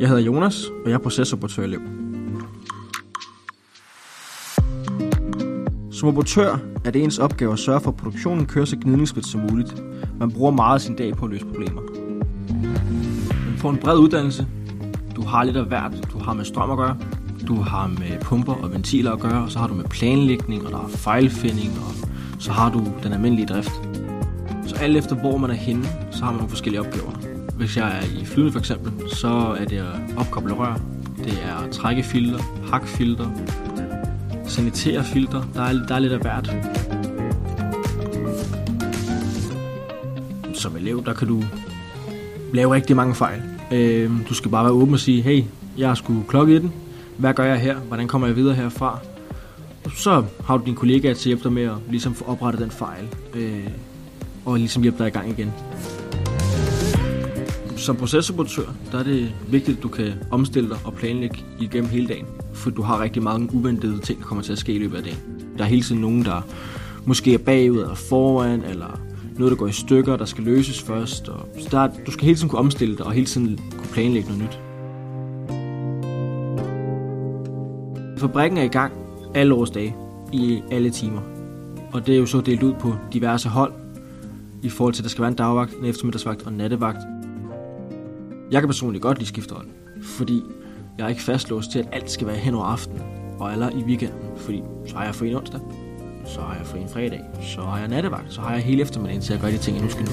Jeg hedder Jonas, og jeg er processoperatørelev. Som operatør er det ens opgave at sørge for, at produktionen kører så gnidningsfrit som muligt. Man bruger meget af sin dag på at løse problemer. Man får en bred uddannelse. Du har lidt af hvert. Du har med strøm at gøre. Du har med pumper og ventiler at gøre. Og så har du med planlægning, og der er fejlfinding, og så har du den almindelige drift. Så alt efter hvor man er henne, så har man nogle forskellige opgaver. Hvis jeg er i flyet for eksempel, så er det at opkoble rør. Det er at trække filter, hakke filter, sanitere filter. Der er, der er lidt af hvert. Som elev, der kan du lave rigtig mange fejl. Øh, du skal bare være åben og sige, hey, jeg skulle klokke i den. Hvad gør jeg her? Hvordan kommer jeg videre herfra? Så har du din kollega til at hjælpe dig med at ligesom få oprettet den fejl. Øh, og ligesom hjælpe dig i gang igen. Som processoperatør, der er det vigtigt, at du kan omstille dig og planlægge igennem hele dagen. For du har rigtig mange uventede ting, der kommer til at ske i løbet af dagen. Der er hele tiden nogen, der måske er bagud eller foran, eller noget, der går i stykker, der skal løses først. Og så der, du skal hele tiden kunne omstille dig og hele tiden kunne planlægge noget nyt. Fabrikken er i gang alle års dage i alle timer. Og det er jo så delt ud på diverse hold, i forhold til, at der skal være en dagvagt, en eftermiddagsvagt og en nattevagt. Jeg kan personligt godt lide skiftehold, fordi jeg er ikke fastlåst til, at alt skal være hen over aftenen og eller i weekenden, fordi så har jeg fri en onsdag, så har jeg fri en fredag, så har jeg nattevagt, så har jeg hele eftermiddagen til at gøre de ting, jeg nu skal nå.